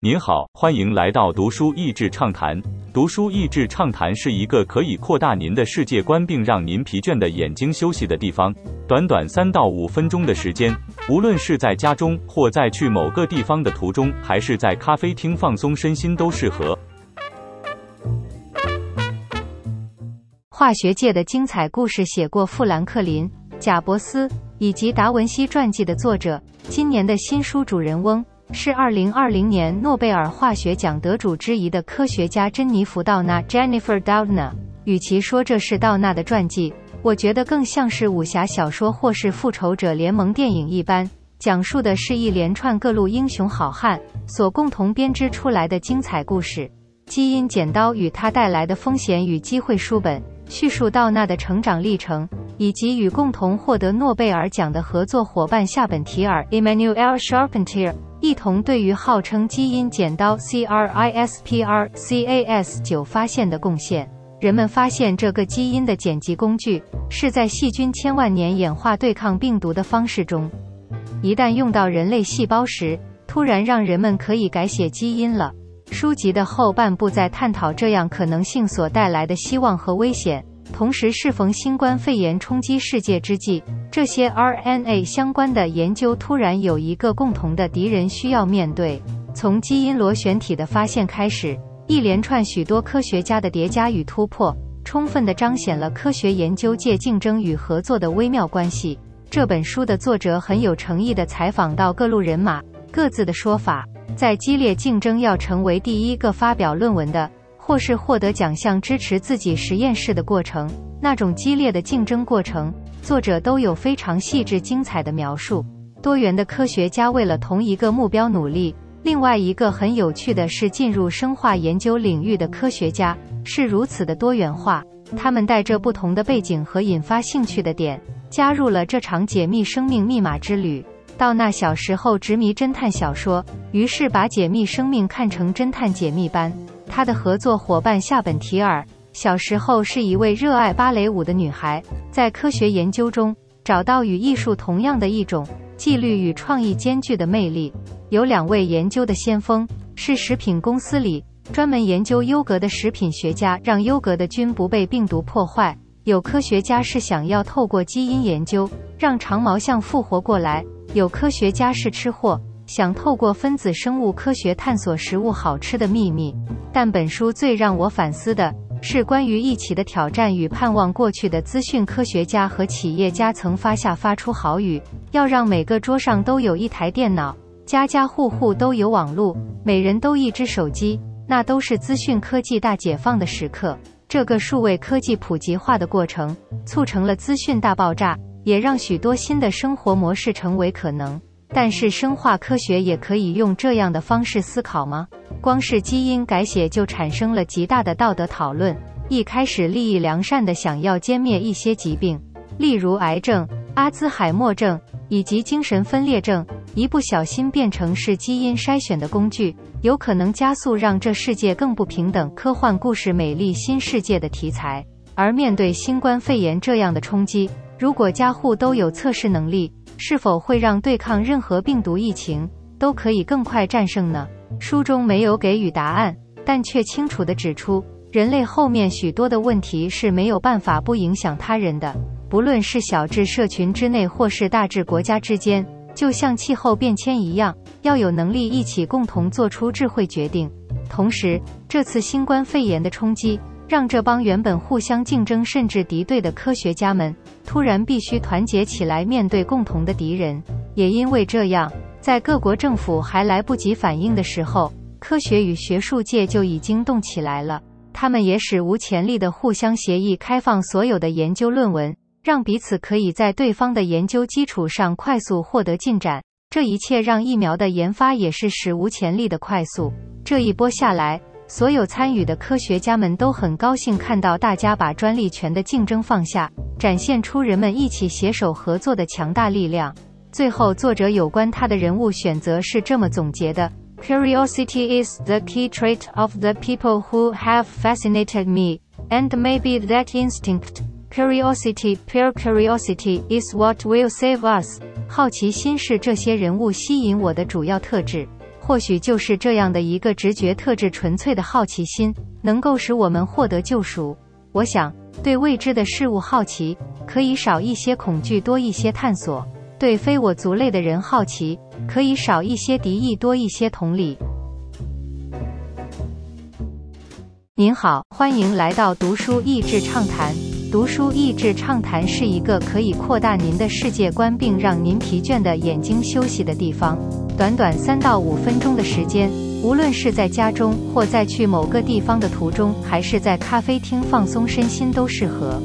您好，欢迎来到读书益智畅谈。读书益智畅谈是一个可以扩大您的世界观，并让您疲倦的眼睛休息的地方。短短三到五分钟的时间，无论是在家中，或在去某个地方的途中，还是在咖啡厅放松身心，都适合。化学界的精彩故事，写过富兰克林、贾伯斯以及达文西传记的作者，今年的新书主人翁。是二零二零年诺贝尔化学奖得主之一的科学家珍妮弗·道纳 （Jennifer Doudna）。与其说这是道纳的传记，我觉得更像是武侠小说或是复仇者联盟电影一般，讲述的是一连串各路英雄好汉所共同编织出来的精彩故事。基因剪刀与它带来的风险与机会书本，叙述道纳的成长历程，以及与共同获得诺贝尔奖的合作伙伴夏本提尔 （Emmanuel Charpentier）。一同对于号称基因剪刀 CRISPR-Cas9 发现的贡献。人们发现这个基因的剪辑工具是在细菌千万年演化对抗病毒的方式中，一旦用到人类细胞时，突然让人们可以改写基因了。书籍的后半部在探讨这样可能性所带来的希望和危险。同时，适逢新冠肺炎冲击世界之际，这些 RNA 相关的研究突然有一个共同的敌人需要面对。从基因螺旋体的发现开始，一连串许多科学家的叠加与突破，充分地彰显了科学研究界竞争与合作的微妙关系。这本书的作者很有诚意地采访到各路人马，各自的说法，在激烈竞争要成为第一个发表论文的。或是获得奖项支持自己实验室的过程，那种激烈的竞争过程，作者都有非常细致精彩的描述。多元的科学家为了同一个目标努力。另外一个很有趣的是，进入生化研究领域的科学家是如此的多元化，他们带着不同的背景和引发兴趣的点，加入了这场解密生命密码之旅。到那小时候执迷侦探小说，于是把解密生命看成侦探解密班。他的合作伙伴夏本提尔小时候是一位热爱芭蕾舞的女孩，在科学研究中找到与艺术同样的一种纪律与创意兼具的魅力。有两位研究的先锋，是食品公司里专门研究优格的食品学家，让优格的菌不被病毒破坏；有科学家是想要透过基因研究让长毛象复活过来；有科学家是吃货。想透过分子生物科学探索食物好吃的秘密，但本书最让我反思的是关于一起的挑战与盼望。过去的资讯科学家和企业家曾发下发出豪语，要让每个桌上都有一台电脑，家家户户都有网络，每人都一只手机。那都是资讯科技大解放的时刻。这个数位科技普及化的过程，促成了资讯大爆炸，也让许多新的生活模式成为可能。但是生化科学也可以用这样的方式思考吗？光是基因改写就产生了极大的道德讨论。一开始利益良善的想要歼灭一些疾病，例如癌症、阿兹海默症以及精神分裂症，一不小心变成是基因筛选的工具，有可能加速让这世界更不平等。科幻故事《美丽新世界》的题材，而面对新冠肺炎这样的冲击，如果家户都有测试能力。是否会让对抗任何病毒疫情都可以更快战胜呢？书中没有给予答案，但却清楚地指出，人类后面许多的问题是没有办法不影响他人的，不论是小至社群之内，或是大至国家之间，就像气候变迁一样，要有能力一起共同做出智慧决定。同时，这次新冠肺炎的冲击。让这帮原本互相竞争甚至敌对的科学家们，突然必须团结起来面对共同的敌人。也因为这样，在各国政府还来不及反应的时候，科学与学术界就已经动起来了。他们也史无前例的互相协议，开放所有的研究论文，让彼此可以在对方的研究基础上快速获得进展。这一切让疫苗的研发也是史无前例的快速。这一波下来。所有参与的科学家们都很高兴看到大家把专利权的竞争放下，展现出人们一起携手合作的强大力量。最后，作者有关他的人物选择是这么总结的：“Curiosity is the key trait of the people who have fascinated me, and maybe that instinct, curiosity, pure curiosity, is what will save us。”好奇心是这些人物吸引我的主要特质。或许就是这样的一个直觉特质，纯粹的好奇心，能够使我们获得救赎。我想，对未知的事物好奇，可以少一些恐惧，多一些探索；对非我族类的人好奇，可以少一些敌意，多一些同理。您好，欢迎来到读书益智畅谈。读书益智畅谈是一个可以扩大您的世界观，并让您疲倦的眼睛休息的地方。短短三到五分钟的时间，无论是在家中，或在去某个地方的途中，还是在咖啡厅放松身心，都适合。